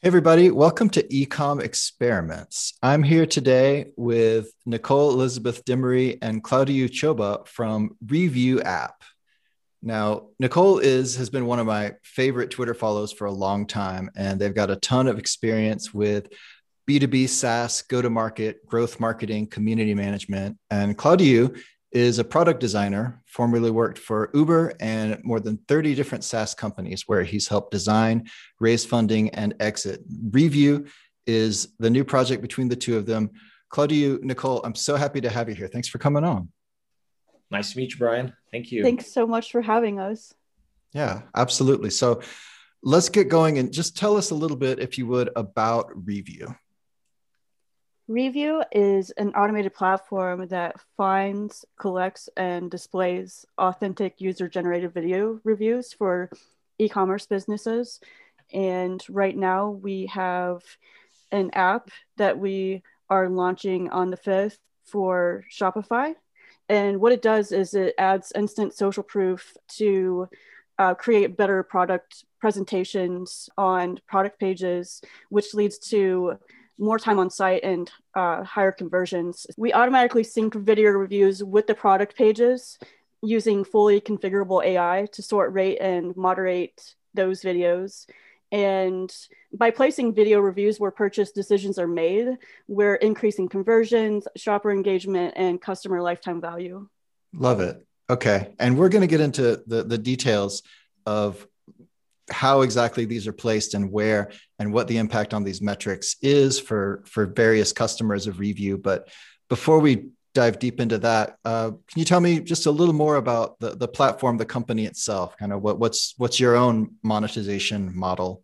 Hey, everybody, welcome to Ecom Experiments. I'm here today with Nichole Elizabeth DeMeré and Claudiu Cioba from Reeview App. Now, Nichole is has been one of my favorite Twitter follows for a long time, and they've got a ton of experience with B2B SaaS, go to market, growth marketing, community management. And Claudiu is a product designer, formerly worked for Uber and more than 30 different SaaS companies where he's helped design, raise funding, and exit. Reeview is the new project between the two of them. Claudiu, Nichole, I'm so happy to have you here. Thanks for coming on. Nice to meet you, Brian. Thank you. Thanks so much for having us. Yeah, absolutely. So let's get going and just tell us a little bit, if you would, about Reeview. Reeview is an automated platform that finds, collects, and displays authentic user generated video reviews for e commerce businesses. And right now we have an app that we are launching on the 5th for Shopify. And what it does is it adds instant social proof to uh, create better product presentations on product pages, which leads to more time on site and uh, higher conversions. We automatically sync video reviews with the product pages using fully configurable AI to sort, rate, and moderate those videos. And by placing video reviews where purchase decisions are made, we're increasing conversions, shopper engagement, and customer lifetime value. Love it. Okay. And we're going to get into the, the details of how exactly these are placed and where and what the impact on these metrics is for for various customers of Reeview. But before we dive deep into that uh, can you tell me just a little more about the, the platform the company itself? Kind of what, what's what's your own monetization model?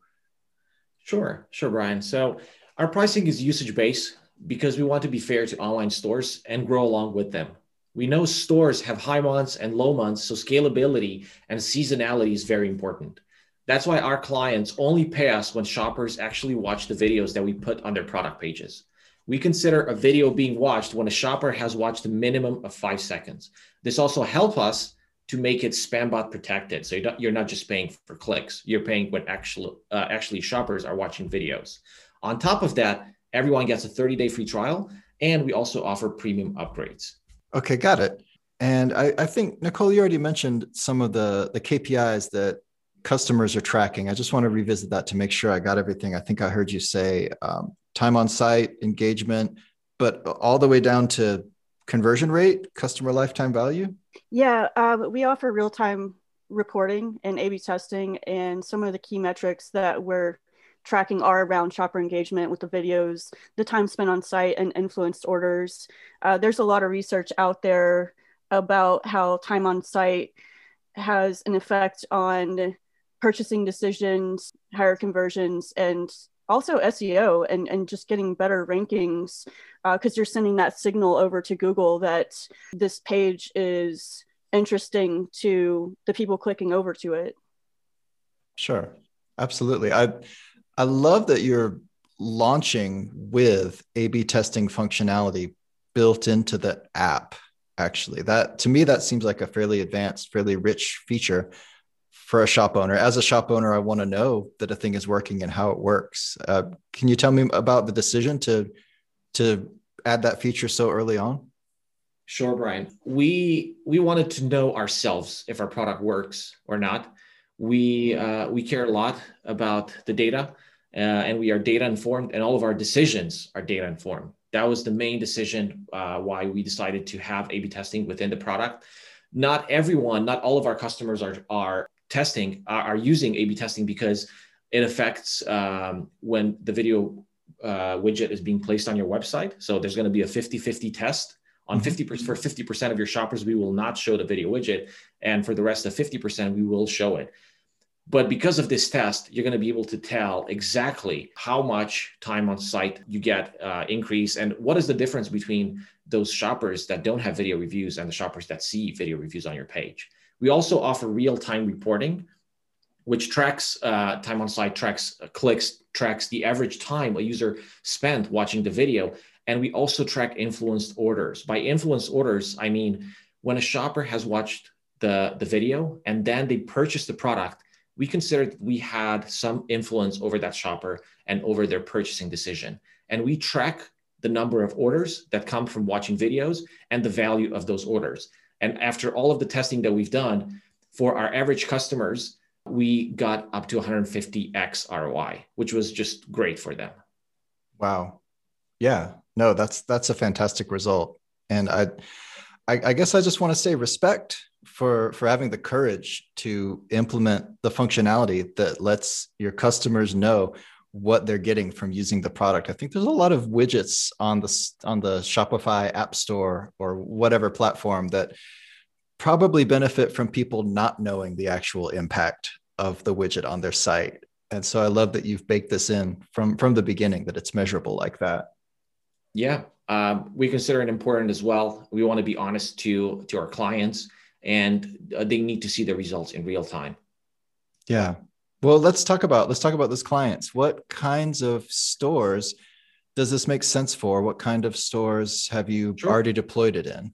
Sure sure brian. So our pricing is usage based because we want to be fair to online stores and grow along with them. We know stores have high months and low months so scalability and seasonality is very important that's why our clients only pay us when shoppers actually watch the videos that we put on their product pages. We consider a video being watched when a shopper has watched a minimum of five seconds. This also helps us to make it spam bot protected. So you're not just paying for clicks, you're paying when actually, uh, actually shoppers are watching videos. On top of that, everyone gets a 30 day free trial, and we also offer premium upgrades. Okay, got it. And I, I think Nichole, you already mentioned some of the the KPIs that customers are tracking. I just want to revisit that to make sure I got everything. I think I heard you say um, time on site, engagement, but all the way down to conversion rate, customer lifetime value. Yeah, um, we offer real time reporting and A/B testing, and some of the key metrics that we're tracking are around shopper engagement with the videos, the time spent on site, and influenced orders. Uh, there's a lot of research out there about how time on site has an effect on purchasing decisions, higher conversions, and also SEO and, and just getting better rankings because uh, you're sending that signal over to Google that this page is interesting to the people clicking over to it. Sure. Absolutely. I I love that you're launching with A/B testing functionality built into the app. Actually, that to me that seems like a fairly advanced, fairly rich feature for a shop owner. As a shop owner, I want to know that a thing is working and how it works. Uh, can you tell me about the decision to to add that feature so early on? Sure, Brian. We we wanted to know ourselves if our product works or not. We uh, we care a lot about the data, uh, and we are data informed, and all of our decisions are data informed. That was the main decision uh, why we decided to have A/B testing within the product. Not everyone, not all of our customers are are testing are, are using A/B testing because it affects um, when the video uh, widget is being placed on your website. So there's going to be a 50-50 test on 50 mm-hmm. for 50% of your shoppers. We will not show the video widget, and for the rest of 50%, we will show it. But because of this test, you're going to be able to tell exactly how much time on site you get uh, increase and what is the difference between those shoppers that don't have video reviews and the shoppers that see video reviews on your page. We also offer real-time reporting, which tracks uh, time on site, tracks uh, clicks, tracks the average time a user spent watching the video. And we also track influenced orders. By influenced orders, I mean when a shopper has watched the, the video and then they purchase the product, we considered we had some influence over that shopper and over their purchasing decision. And we track the number of orders that come from watching videos and the value of those orders. And after all of the testing that we've done for our average customers, we got up to 150x ROI, which was just great for them. Wow. Yeah. No, that's that's a fantastic result. And I I, I guess I just want to say respect for for having the courage to implement the functionality that lets your customers know what they're getting from using the product. I think there's a lot of widgets on the on the Shopify App Store or whatever platform that probably benefit from people not knowing the actual impact of the widget on their site. And so I love that you've baked this in from from the beginning that it's measurable like that. Yeah, um, we consider it important as well. We want to be honest to to our clients, and uh, they need to see the results in real time. Yeah. Well, let's talk about let's talk about those clients. What kinds of stores does this make sense for? What kind of stores have you sure. already deployed it in?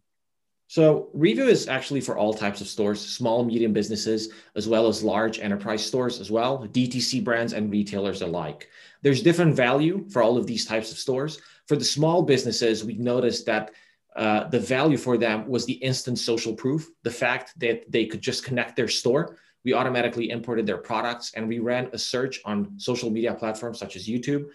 So Reeview is actually for all types of stores, small, medium businesses, as well as large enterprise stores as well, DTC brands and retailers alike. There's different value for all of these types of stores. For the small businesses, we've noticed that uh, the value for them was the instant social proof, the fact that they could just connect their store. We automatically imported their products and we ran a search on social media platforms such as YouTube.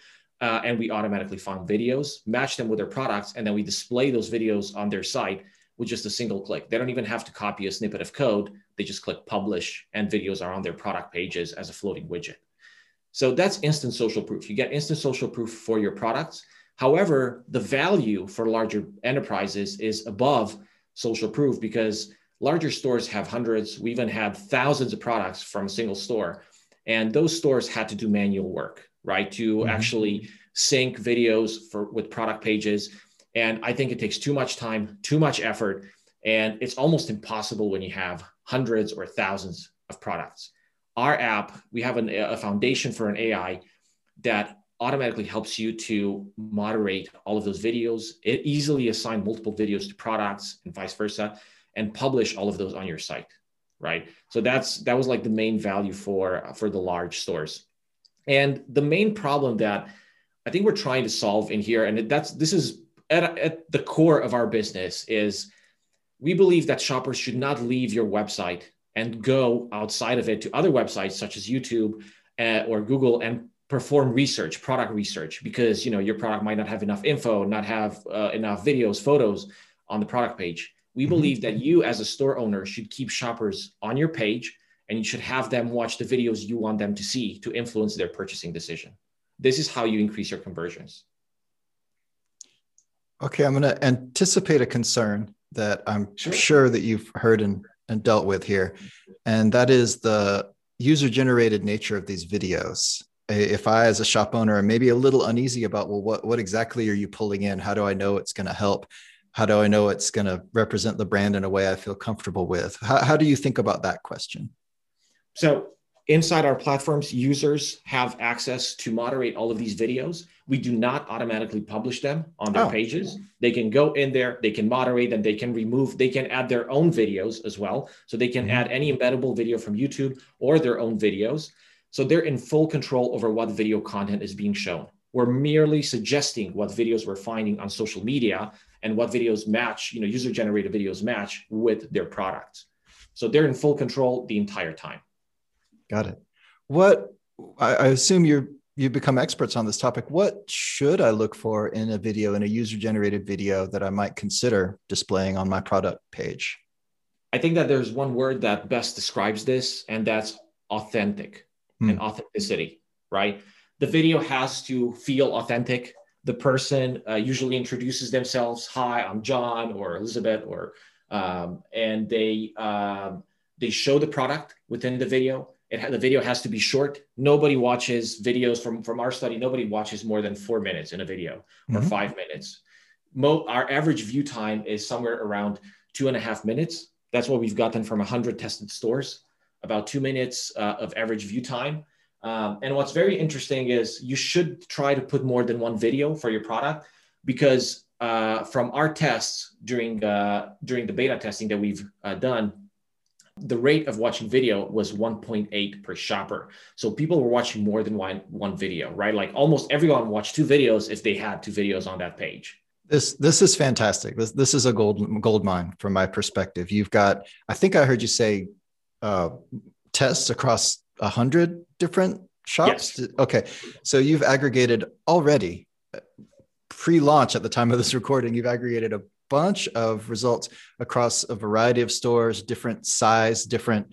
Uh, and we automatically found videos, matched them with their products, and then we display those videos on their site with just a single click. They don't even have to copy a snippet of code. They just click publish and videos are on their product pages as a floating widget. So that's instant social proof. You get instant social proof for your products. However, the value for larger enterprises is above social proof because larger stores have hundreds, we even had thousands of products from a single store. And those stores had to do manual work, right? To mm-hmm. actually sync videos for with product pages and I think it takes too much time, too much effort, and it's almost impossible when you have hundreds or thousands of products. Our app, we have an, a foundation for an AI that automatically helps you to moderate all of those videos. It easily assign multiple videos to products and vice versa, and publish all of those on your site, right? So that's that was like the main value for for the large stores. And the main problem that I think we're trying to solve in here, and that's this is at, at the core of our business is we believe that shoppers should not leave your website and go outside of it to other websites such as YouTube uh, or Google and perform research, product research, because you know your product might not have enough info, not have uh, enough videos, photos on the product page. We mm-hmm. believe that you, as a store owner, should keep shoppers on your page, and you should have them watch the videos you want them to see to influence their purchasing decision. This is how you increase your conversions. Okay, I'm going to anticipate a concern that I'm sure, sure that you've heard and, and dealt with here, and that is the user generated nature of these videos. If I, as a shop owner, am maybe a little uneasy about, well, what, what exactly are you pulling in? How do I know it's going to help? How do I know it's going to represent the brand in a way I feel comfortable with? How, how do you think about that question? So, inside our platforms, users have access to moderate all of these videos we do not automatically publish them on their oh. pages. They can go in there, they can moderate and they can remove, they can add their own videos as well. So they can mm-hmm. add any embeddable video from YouTube or their own videos. So they're in full control over what video content is being shown. We're merely suggesting what videos we're finding on social media and what videos match, you know, user generated videos match with their products. So they're in full control the entire time. Got it. What I, assume you're you become experts on this topic. What should I look for in a video, in a user generated video that I might consider displaying on my product page? I think that there's one word that best describes this, and that's authentic hmm. and authenticity, right? The video has to feel authentic. The person uh, usually introduces themselves, "Hi, I'm John," or Elizabeth, or um, and they um, they show the product within the video it, the video has to be short. Nobody watches videos from from our study. Nobody watches more than four minutes in a video or mm-hmm. five minutes. Mo, our average view time is somewhere around two and a half minutes. That's what we've gotten from 100 tested stores, about two minutes uh, of average view time. Um, and what's very interesting is you should try to put more than one video for your product because uh, from our tests during uh, during the beta testing that we've uh, done, the rate of watching video was 1.8 per shopper. So people were watching more than one, one video, right? Like almost everyone watched two videos if they had two videos on that page. This this is fantastic. This this is a gold gold mine from my perspective. You've got, I think I heard you say, uh, tests across a hundred different shops. Yes. Okay, so you've aggregated already uh, pre-launch at the time of this recording. You've aggregated a bunch of results across a variety of stores, different size, different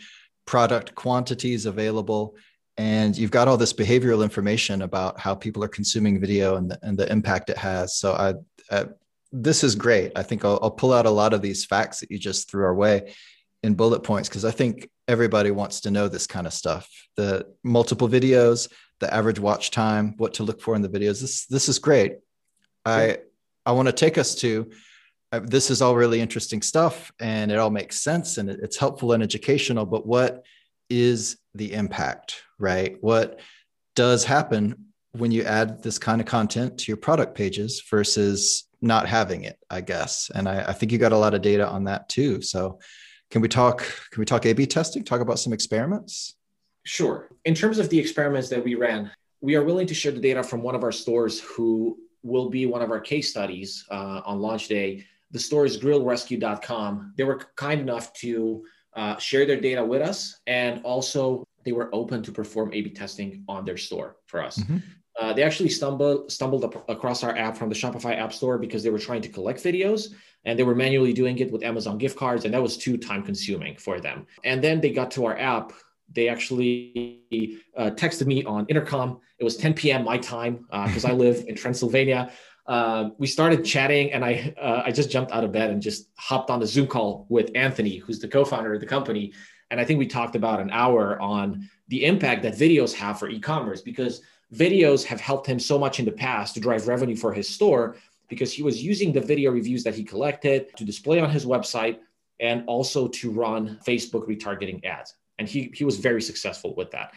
product quantities available. And you've got all this behavioral information about how people are consuming video and the, and the impact it has. So I, I this is great. I think I'll, I'll pull out a lot of these facts that you just threw our way in bullet points because I think everybody wants to know this kind of stuff. The multiple videos, the average watch time, what to look for in the videos. This this is great. I I want to take us to uh, this is all really interesting stuff and it all makes sense and it's helpful and educational but what is the impact right what does happen when you add this kind of content to your product pages versus not having it i guess and I, I think you got a lot of data on that too so can we talk can we talk a b testing talk about some experiments sure in terms of the experiments that we ran we are willing to share the data from one of our stores who will be one of our case studies uh, on launch day the store is grillrescue.com. They were kind enough to uh, share their data with us, and also they were open to perform A/B testing on their store for us. Mm-hmm. Uh, they actually stumbled stumbled across our app from the Shopify App Store because they were trying to collect videos and they were manually doing it with Amazon gift cards, and that was too time consuming for them. And then they got to our app. They actually uh, texted me on intercom. It was 10 p.m. my time because uh, I live in Transylvania. Uh, we started chatting and I, uh, I just jumped out of bed and just hopped on the Zoom call with Anthony, who's the co-founder of the company. And I think we talked about an hour on the impact that videos have for e-commerce because videos have helped him so much in the past to drive revenue for his store because he was using the video reviews that he collected to display on his website and also to run Facebook retargeting ads. And he, he was very successful with that.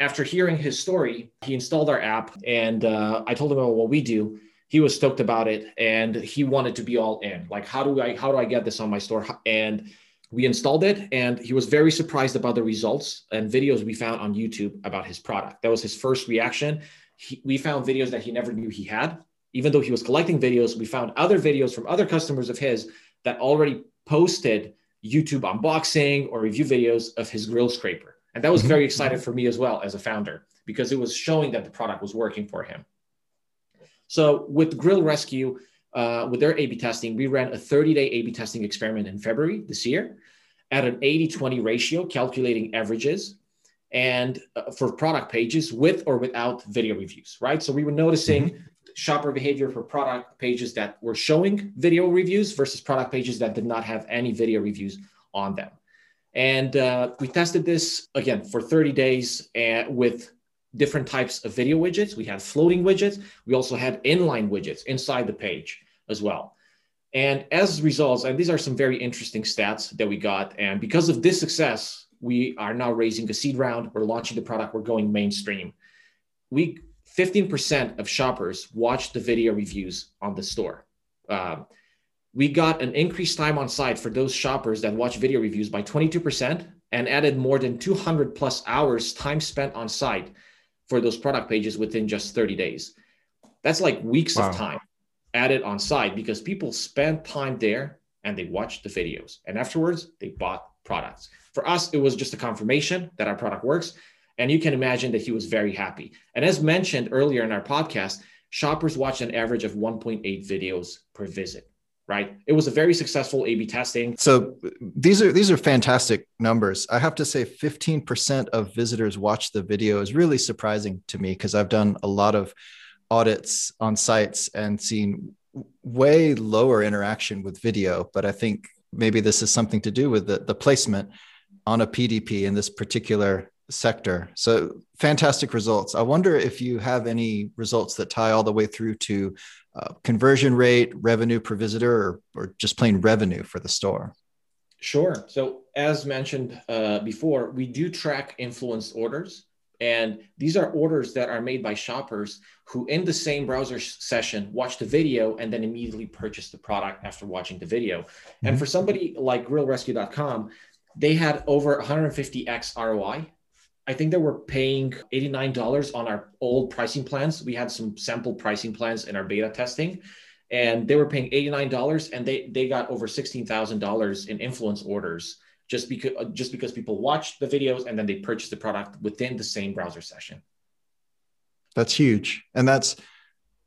After hearing his story, he installed our app and uh, I told him about what we do he was stoked about it and he wanted to be all in like how do i how do i get this on my store and we installed it and he was very surprised about the results and videos we found on youtube about his product. That was his first reaction. He, we found videos that he never knew he had. Even though he was collecting videos we found other videos from other customers of his that already posted youtube unboxing or review videos of his grill scraper. And that was mm-hmm. very exciting for me as well as a founder because it was showing that the product was working for him. So with Grill Rescue, uh, with their A/B testing, we ran a 30-day A/B testing experiment in February this year at an 80-20 ratio, calculating averages and uh, for product pages with or without video reviews, right? So we were noticing mm-hmm. shopper behavior for product pages that were showing video reviews versus product pages that did not have any video reviews on them. And uh, we tested this again for 30 days and uh, with different types of video widgets. We had floating widgets. We also had inline widgets inside the page as well. And as results, and these are some very interesting stats that we got. And because of this success, we are now raising a seed round. We're launching the product. We're going mainstream. We 15% of shoppers watched the video reviews on the store. Um, we got an increased time on site for those shoppers that watch video reviews by 22% and added more than 200 plus hours time spent on site for those product pages within just 30 days. That's like weeks wow. of time added on site because people spend time there and they watch the videos and afterwards they bought products. For us, it was just a confirmation that our product works. And you can imagine that he was very happy. And as mentioned earlier in our podcast, shoppers watch an average of 1.8 videos per visit right? It was a very successful A/B testing. So these are these are fantastic numbers. I have to say, 15% of visitors watch the video is really surprising to me because I've done a lot of audits on sites and seen way lower interaction with video. But I think maybe this is something to do with the, the placement on a PDP in this particular sector. So fantastic results. I wonder if you have any results that tie all the way through to uh, conversion rate, revenue per visitor, or, or just plain revenue for the store? Sure. So, as mentioned uh, before, we do track influenced orders. And these are orders that are made by shoppers who, in the same browser session, watch the video and then immediately purchase the product after watching the video. Mm-hmm. And for somebody like grillrescue.com, they had over 150x ROI. I think they were paying $89 on our old pricing plans. We had some sample pricing plans in our beta testing, and they were paying $89 and they, they got over $16,000 in influence orders just because, uh, just because people watched the videos and then they purchased the product within the same browser session. That's huge. And that's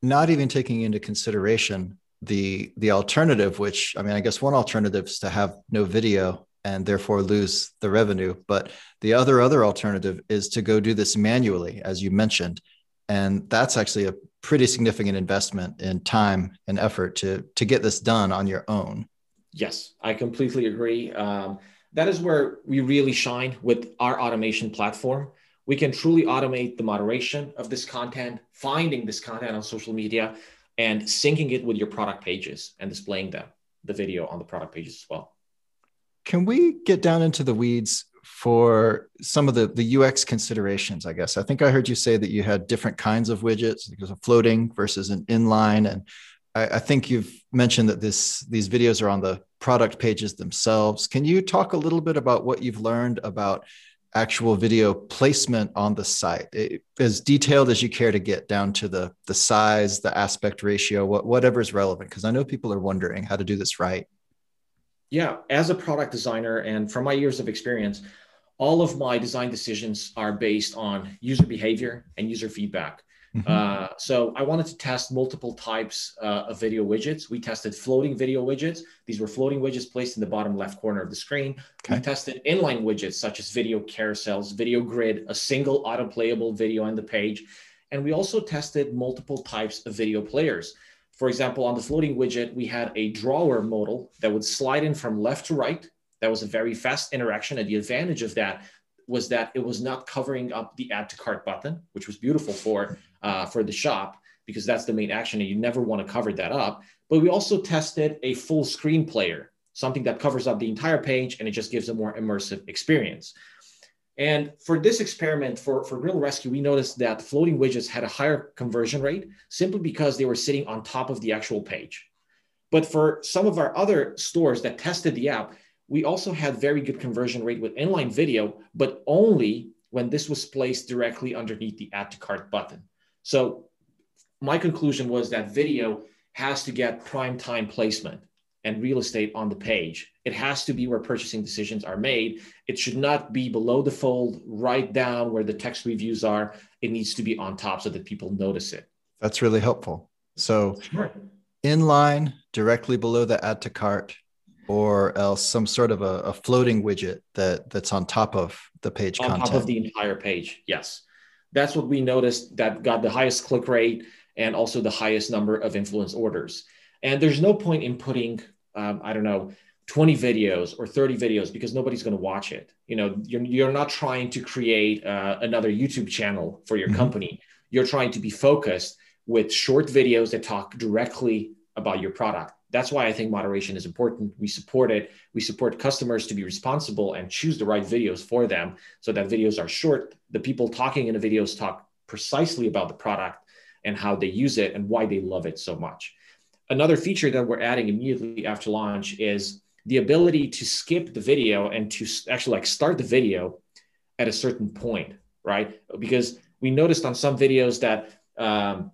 not even taking into consideration the the alternative which i mean i guess one alternative is to have no video and therefore lose the revenue. But the other other alternative is to go do this manually as you mentioned. And that's actually a pretty significant investment in time and effort to to get this done on your own. Yes i completely agree. Um, that is where we really shine with our automation platform. We can truly automate the moderation of this content finding this content on social media and syncing it with your product pages and displaying them, the video on the product pages as well. Can we get down into the weeds for some of the, the UX considerations? I guess I think I heard you say that you had different kinds of widgets, because a floating versus an inline, and I, I think you've mentioned that this these videos are on the product pages themselves. Can you talk a little bit about what you've learned about actual video placement on the site it, as detailed as you care to get down to the the size the aspect ratio what, whatever is relevant because i know people are wondering how to do this right yeah as a product designer and from my years of experience all of my design decisions are based on user behavior and user feedback Mm-hmm. Uh, so I wanted to test multiple types uh, of video widgets. We tested floating video widgets. These were floating widgets placed in the bottom left corner of the screen. Okay. We tested inline widgets such as video carousels, video grid, a single auto-playable video on the page. And we also tested multiple types of video players. For example, on the floating widget, we had a drawer modal that would slide in from left to right. That was a very fast interaction. And the advantage of that was that it was not covering up the add to cart button, which was beautiful for uh, for the shop because that's the main action and you never want to cover that up. But we also tested a full screen player, something that covers up the entire page and it just gives a more immersive experience. And for this experiment, for, for Grill Rescue, we noticed that floating widgets had a higher conversion rate simply because they were sitting on top of the actual page. But for some of our other stores that tested the app, we also had very good conversion rate with inline video, but only when this was placed directly underneath the add to cart button. So my conclusion was that video has to get prime time placement and real estate on the page. It has to be where purchasing decisions are made. It should not be below the fold, right down where the text reviews are. It needs to be on top so that people notice it. That's really helpful. So, sure. inline directly below the add to cart, or else some sort of a, a, floating widget that that's on top of the page content. on content. top of the entire page. Yes that's what we noticed that got the highest click rate and also the highest number of influence orders. And there's no point in putting, um, I don't know, 20 videos or 30 videos because nobody's going to watch it. You know, you're, you're not trying to create uh, another YouTube channel for your mm-hmm. company. You're trying to be focused with short videos that talk directly about your product. That's why I think moderation is important. We support it. We support customers to be responsible and choose the right videos for them so that videos are short. The people talking in the videos talk precisely about the product and how they use it and why they love it so much. Another feature that we're adding immediately after launch is the ability to skip the video and to actually like start the video at a certain point, right? Because we noticed on some videos that um,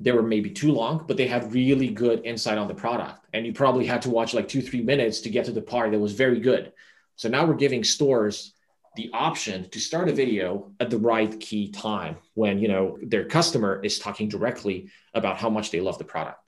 they were maybe too long, but they had really good insight on the product. And you probably had to watch like two, three minutes to get to the part that was very good. So now we're giving stores the option to start a video at the right key time when you know their customer is talking directly about how much they love the product.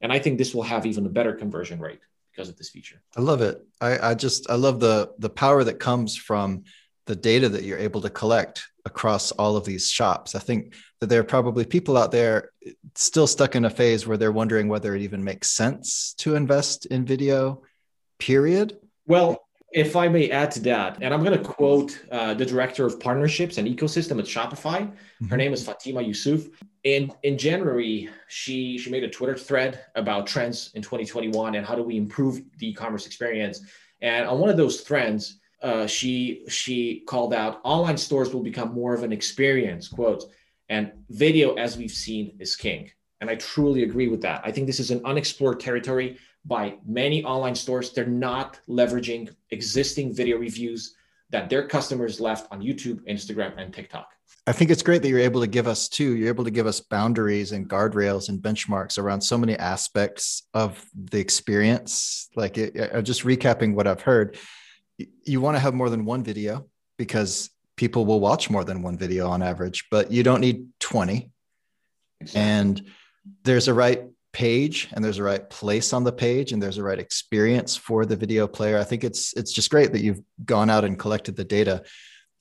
And I think this will have even a better conversion rate because of this feature. I love it. I, I just I love the the power that comes from the data that you're able to collect across all of these shops. I think that there are probably people out there still stuck in a phase where they're wondering whether it even makes sense to invest in video, period. Well, if I may add to that, and I'm going to quote uh, the director of partnerships and ecosystem at Shopify. Mm-hmm. Her name is Fatima Yousuf. In in January, she she made a Twitter thread about trends in 2021 and how do we improve the e-commerce experience. And on one of those threads, uh, she she called out online stores will become more of an experience quote and video as we've seen is king and i truly agree with that i think this is an unexplored territory by many online stores. They're not leveraging existing video reviews that their customers left on YouTube, Instagram, and TikTok. I think it's great that you're able to give us too. You're able to give us boundaries and guardrails and benchmarks around so many aspects of the experience. Like, it, uh, just recapping what I've heard, you want to have more than one video because people will watch more than one video on average, but you don't need 20. Exactly. And there's a right page and there's a right place on the page and there's a right experience for the video player. I think it's it's just great that you've gone out and collected the data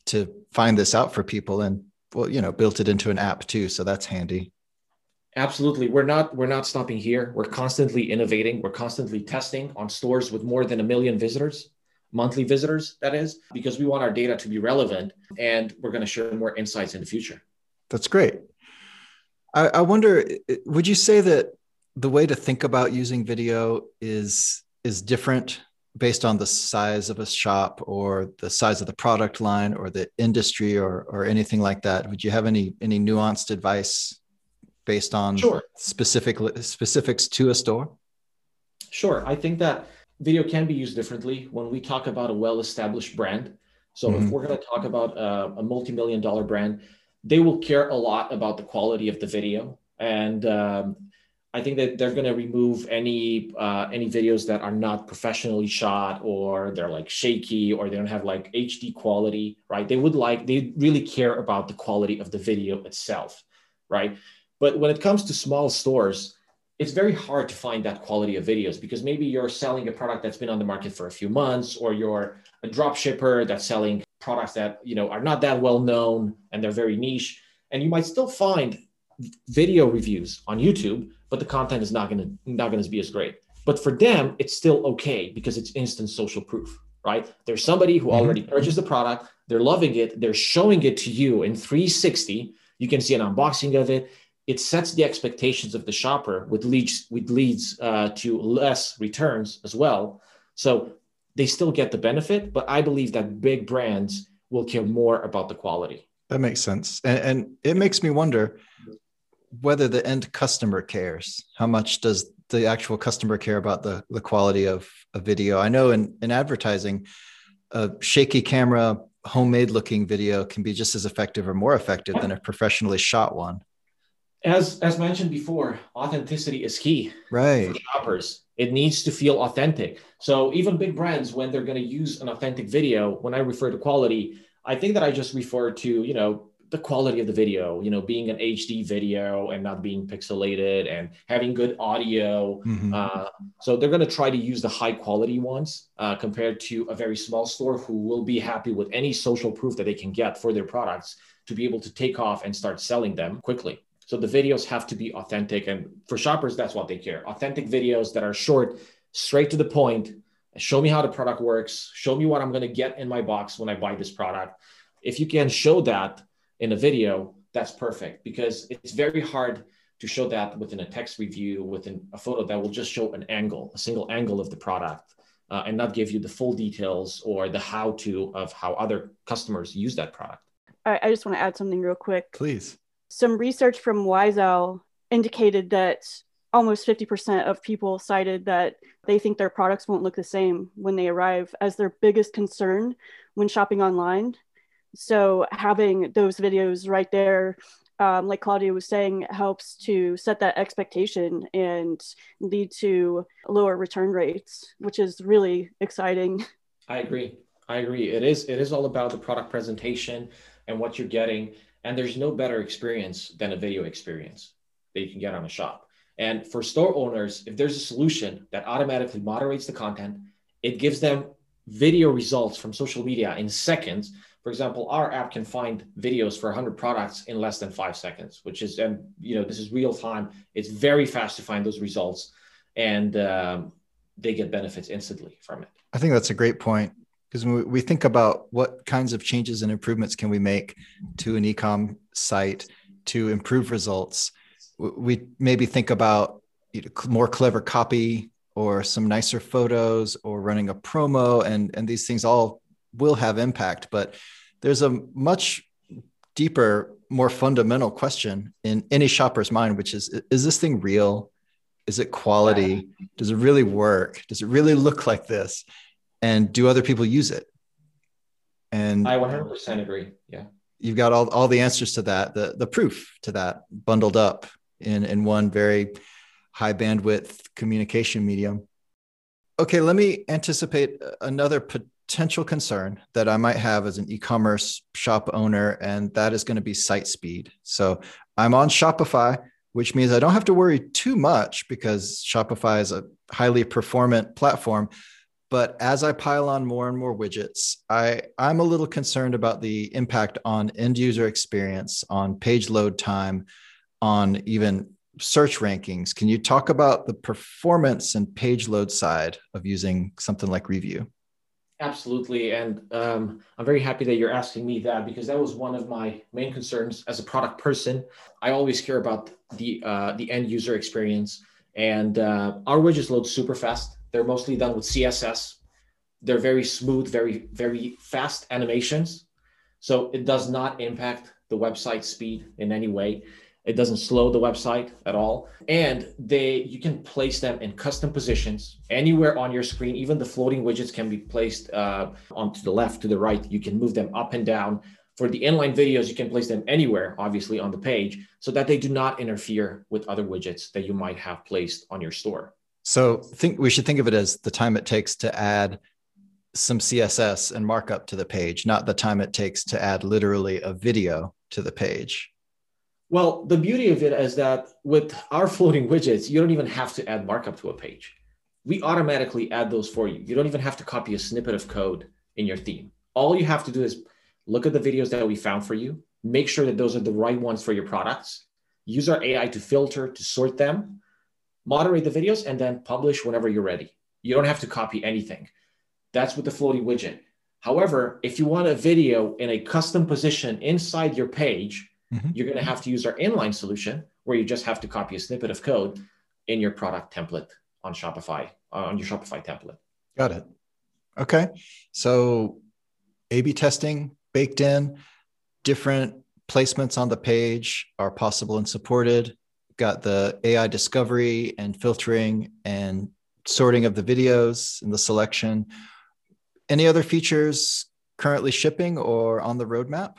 to find this out for people and well, you know, built it into an app too. So that's handy. Absolutely. We're not we're not stopping here. We're constantly innovating. We're constantly testing on stores with more than a million visitors, monthly visitors, that is, because we want our data to be relevant and we're going to share more insights in the future. That's great. I, I wonder, would you say that the way to think about using video is is different based on the size of a shop or the size of the product line or the industry or or anything like that. Would you have any any nuanced advice based on sure. specific specifics to a store? Sure. I think that video can be used differently when we talk about a well established brand. So mm-hmm. if we're going to talk about a, a multi-million dollar brand they will care a lot about the quality of the video. And um, I think that they're going to remove any uh, any videos that are not professionally shot or they're like shaky or they don't have like HD quality, right? They would like they really care about the quality of the video itself, right? But when it comes to small stores, it's very hard to find that quality of videos because maybe you're selling a product that's been on the market for a few months or you're a drop shipper that's selling products that you know are not that well known and they're very niche and you might still find video reviews on YouTube but the content is not going to not going to be as great. But for them, it's still okay because it's instant social proof, right? There's somebody who mm-hmm. already purchased the product, they're loving it, they're showing it to you in 360. You can see an unboxing of it. It sets the expectations of the shopper with leads with leads uh, to less returns as well. So they still get the benefit, but I believe that big brands will care more about the quality. That makes sense, and, and it makes me wonder whether the end customer cares. How much does the actual customer care about the, the quality of a video? I know in, in advertising, a shaky camera, homemade looking video can be just as effective or more effective than a professionally shot one. As as mentioned before, authenticity is key. Right. For shoppers. It needs to feel authentic. So even big brands, when they're going to use an authentic video, when I refer to quality, I think that I just refer to, you know, the quality of the video, you know, being an HD video and not being pixelated and having good audio. Mm-hmm. Uh, so they're going to try to use the high quality ones uh, compared to a very small store who will be happy with any social proof that they can get for their products to be able to take off and start selling them quickly. So the videos have to be authentic. And for shoppers, that's what they care authentic videos that are short, straight to the point. Show me how the product works. Show me what I'm going to get in my box when I buy this product. If you can show that, in a video, that's perfect because it's very hard to show that within a text review, within a photo that will just show an angle, a single angle of the product, uh, and not give you the full details or the how to of how other customers use that product. I, I just want to add something real quick. Please. Some research from Wyzowl indicated that almost 50% of people cited that they think their products won't look the same when they arrive as their biggest concern when shopping online so having those videos right there um, like Claudiu was saying helps to set that expectation and lead to lower return rates which is really exciting. I agree. I agree. It is it is all about the product presentation and what you're getting and there's no better experience than a video experience that you can get on a shop. And for store owners if there's a solution that automatically moderates the content it gives them video results from social media in seconds for example, our app can find videos for 100 products in less than five seconds, which is, and you know, this is real time. It's very fast to find those results, and um, they get benefits instantly from it. I think that's a great point because when we think about what kinds of changes and improvements can we make to an ecom site to improve results, we maybe think about more clever copy or some nicer photos or running a promo, and and these things all will have impact, but there's a much deeper, more fundamental question in any shopper's mind, which is: Is this thing real? Is it quality? Does it really work? Does it really look like this? And do other people use it? And I 100% agree. Yeah. You've got all, all the answers to that, the, the proof to that bundled up in, in one very high bandwidth communication medium. Okay, let me anticipate another potential concern that I might have as an e commerce shop owner, and that is going to be site speed. So I'm on Shopify, which means I don't have to worry too much because Shopify is a highly performant platform. But as I pile on more and more widgets, I, I'm a little concerned about the impact on end user experience, on page load time, on even search rankings. Can you talk about the performance and page load side of using something like Reeview? Absolutely. And um, I'm very happy that you're asking me that because that was one of my main concerns as a product person. I always care about the, uh, the end user experience. And uh, our widgets load super fast. They're mostly done with CSS. They're very smooth, very, very fast animations. So it does not impact the website speed in any way. It doesn't slow the website at all. And they you can place them in custom positions anywhere on your screen. Even the floating widgets can be placed uh, onto the left, to the right. You can move them up and down. For the inline videos, you can place them anywhere, obviously, on the page, so that they do not interfere with other widgets that you might have placed on your store. So think we should think of it as the time it takes to add some CSS and markup to the page, not the time it takes to add literally a video to the page. Well, the beauty of it is that with our floating widgets, you don't even have to add markup to a page. We automatically add those for you. You don't even have to copy a snippet of code in your theme. All you have to do is look at the videos that we found for you, make sure that those are the right ones for your products, use our AI to filter, to sort them, moderate the videos, and then publish whenever you're ready. You don't have to copy anything. That's with the floating widget. However, if you want a video in a custom position inside your page, mm-hmm. you're going to have to use our inline solution where you just have to copy a snippet of code in your product template on Shopify, uh, on your Shopify template. Got it. Okay. So A B testing baked in, different placements on the page are possible and supported. Got the AI discovery and filtering and sorting of the videos and the selection. Any other features currently shipping or on the roadmap?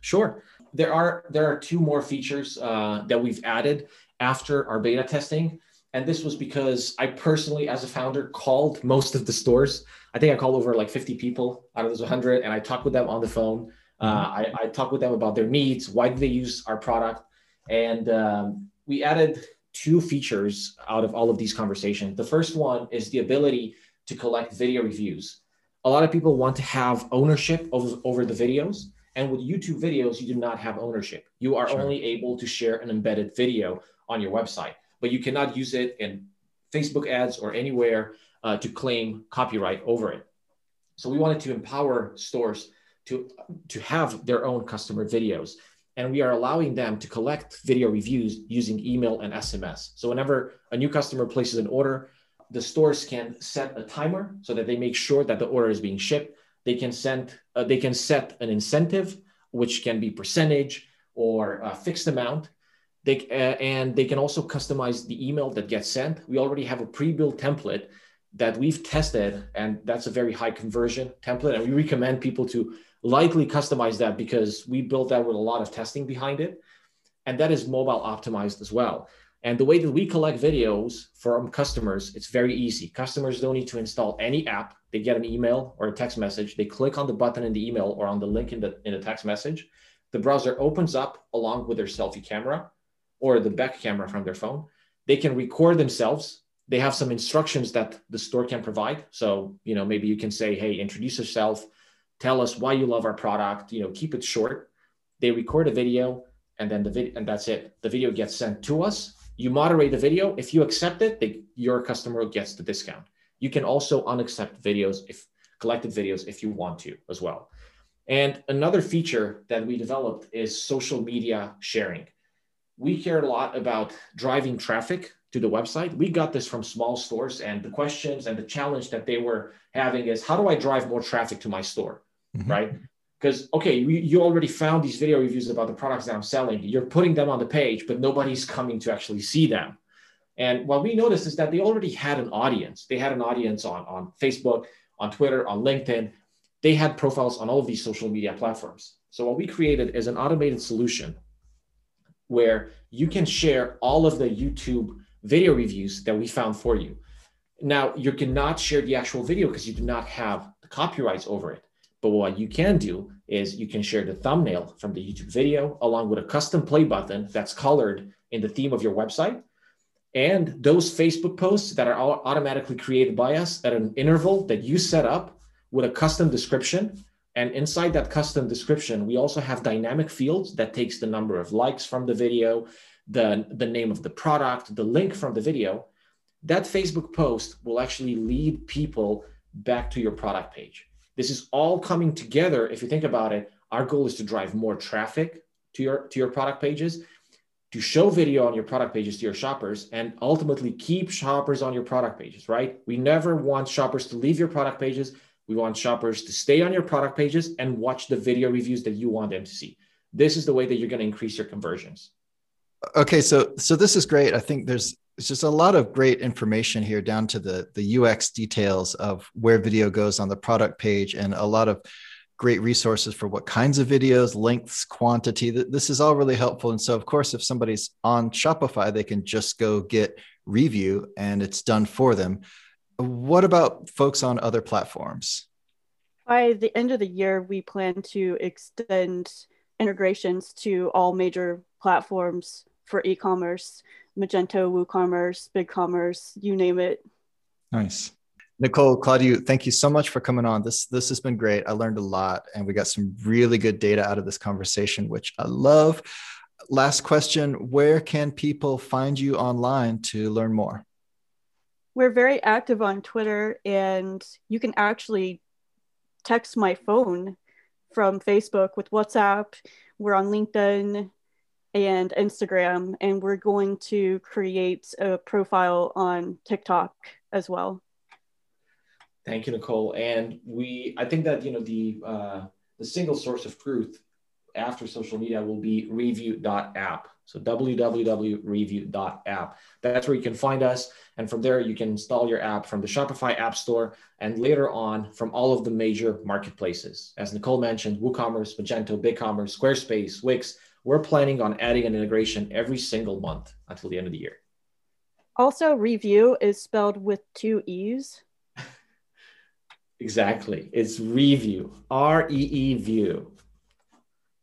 Sure there are there are two more features uh, that we've added after our beta testing. And this was because i personally as a founder called most of the stores. I think i called over like 50 people out of those 100 and i talked with them on the phone. Uh, mm-hmm. I, I, talked with them about their needs why do they use our product? And um, we added two features out of all of these conversations. The first one is the ability to collect video reviews. A lot of people want to have ownership over, over the videos and with YouTube videos, you do not have ownership. You are sure. only able to share an embedded video on your website, but you cannot use it in Facebook ads or anywhere uh, to claim copyright over it. So we wanted to empower stores to, to have their own customer videos. And we are allowing them to collect video reviews using email and SMS. So whenever a new customer places an order, the stores can set a timer so that they make sure that the order is being shipped they can send uh, they can set an incentive which can be percentage or a fixed amount. They uh, and they can also customize the email that gets sent. We already have a pre-built template that we've tested and that's a very high conversion template and we recommend people to lightly customize that because we built that with a lot of testing behind it. And that is mobile optimized as well and the way that we collect videos from customers, it's very easy. Customers don't need to install any app. They get an email or a text message. They click on the button in the email or on the link in the, in the text message. The browser opens up along with their selfie camera or the back camera from their phone. They can record themselves. They have some instructions that the store can provide. So, you know, maybe you can say, hey, introduce yourself, tell us why you love our product, you know, keep it short. They record a video and then the video, and that's it. The video gets sent to us you moderate the video. If you accept it, they, your customer gets the discount. You can also unaccept videos if collected videos if you want to as well. And another feature that we developed is social media sharing. We care a lot about driving traffic to the website. We got this from small stores, and the questions and the challenge that they were having is how do I drive more traffic to my store? Mm-hmm. Right because okay you, you already found these video reviews about the products that i'm selling you're putting them on the page but nobody's coming to actually see them And what we noticed is that they already had an audience. They had an audience on, on Facebook, on Twitter, on LinkedIn. They had profiles on all of these social media platforms. So what we created is an automated solution where you can share all of the YouTube video reviews that we found for you. Now, you cannot share the actual video because you do not have the copyrights over it. But what you can do is you can share the thumbnail from the YouTube video along with a custom play button that's colored in the theme of your website. And those Facebook posts that are automatically created by us at an interval that you set up with a custom description. And inside that custom description, we also have dynamic fields that takes the number of likes from the video, the, the name of the product, the link from the video. That Facebook post will actually lead people back to your product page. This is all coming together. If you think about it, our goal is to drive more traffic to your to your product pages, to show video on your product pages to your shoppers, and ultimately keep shoppers on your product pages. Right? We never want shoppers to leave your product pages. We want shoppers to stay on your product pages and watch the video reviews that you want them to see. This is the way that you're going to increase your conversions. Okay, so so this is great. I think there's it's just a lot of great information here down to the the UX details of where video goes on the product page and a lot of great resources for what kinds of videos, lengths, quantity. This is all really helpful. And so of course if somebody's on Shopify they can just go get Reeview and it's done for them. What about folks on other platforms? By the end of the year we plan to extend integrations to all major platforms for e-commerce Magento, WooCommerce, BigCommerce, you name it. Nice. Nichole, Claudiu, thank you so much for coming on. This this has been great. I learned a lot and we got some really good data out of this conversation, which I love. Last question, where can people find you online to learn more? We're very active on Twitter and you can actually text my phone from Facebook with WhatsApp. We're on LinkedIn, and Instagram, and we're going to create a profile on TikTok as well. Thank you, Nichole. And we, I think that you know the uh, the single source of truth after social media will be reeview.app. So www.reeview.app. That's where you can find us. And from there, you can install your app from the Shopify App Store and later on from all of the major marketplaces. As Nichole mentioned, WooCommerce, Magento, BigCommerce, Squarespace, Wix, we're planning on adding an integration every single month until the end of the year. Also, Reeview is spelled with two E's. exactly. It's Reeview, R E E view,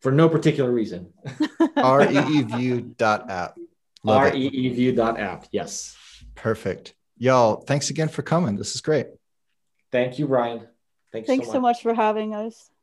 for no particular reason. R E E view dot app. R E E view dot app. Yes. Perfect. Y'all, thanks again for coming. This is great. Thank you, Ryan. Thanks, Thanks so much. so much for having us.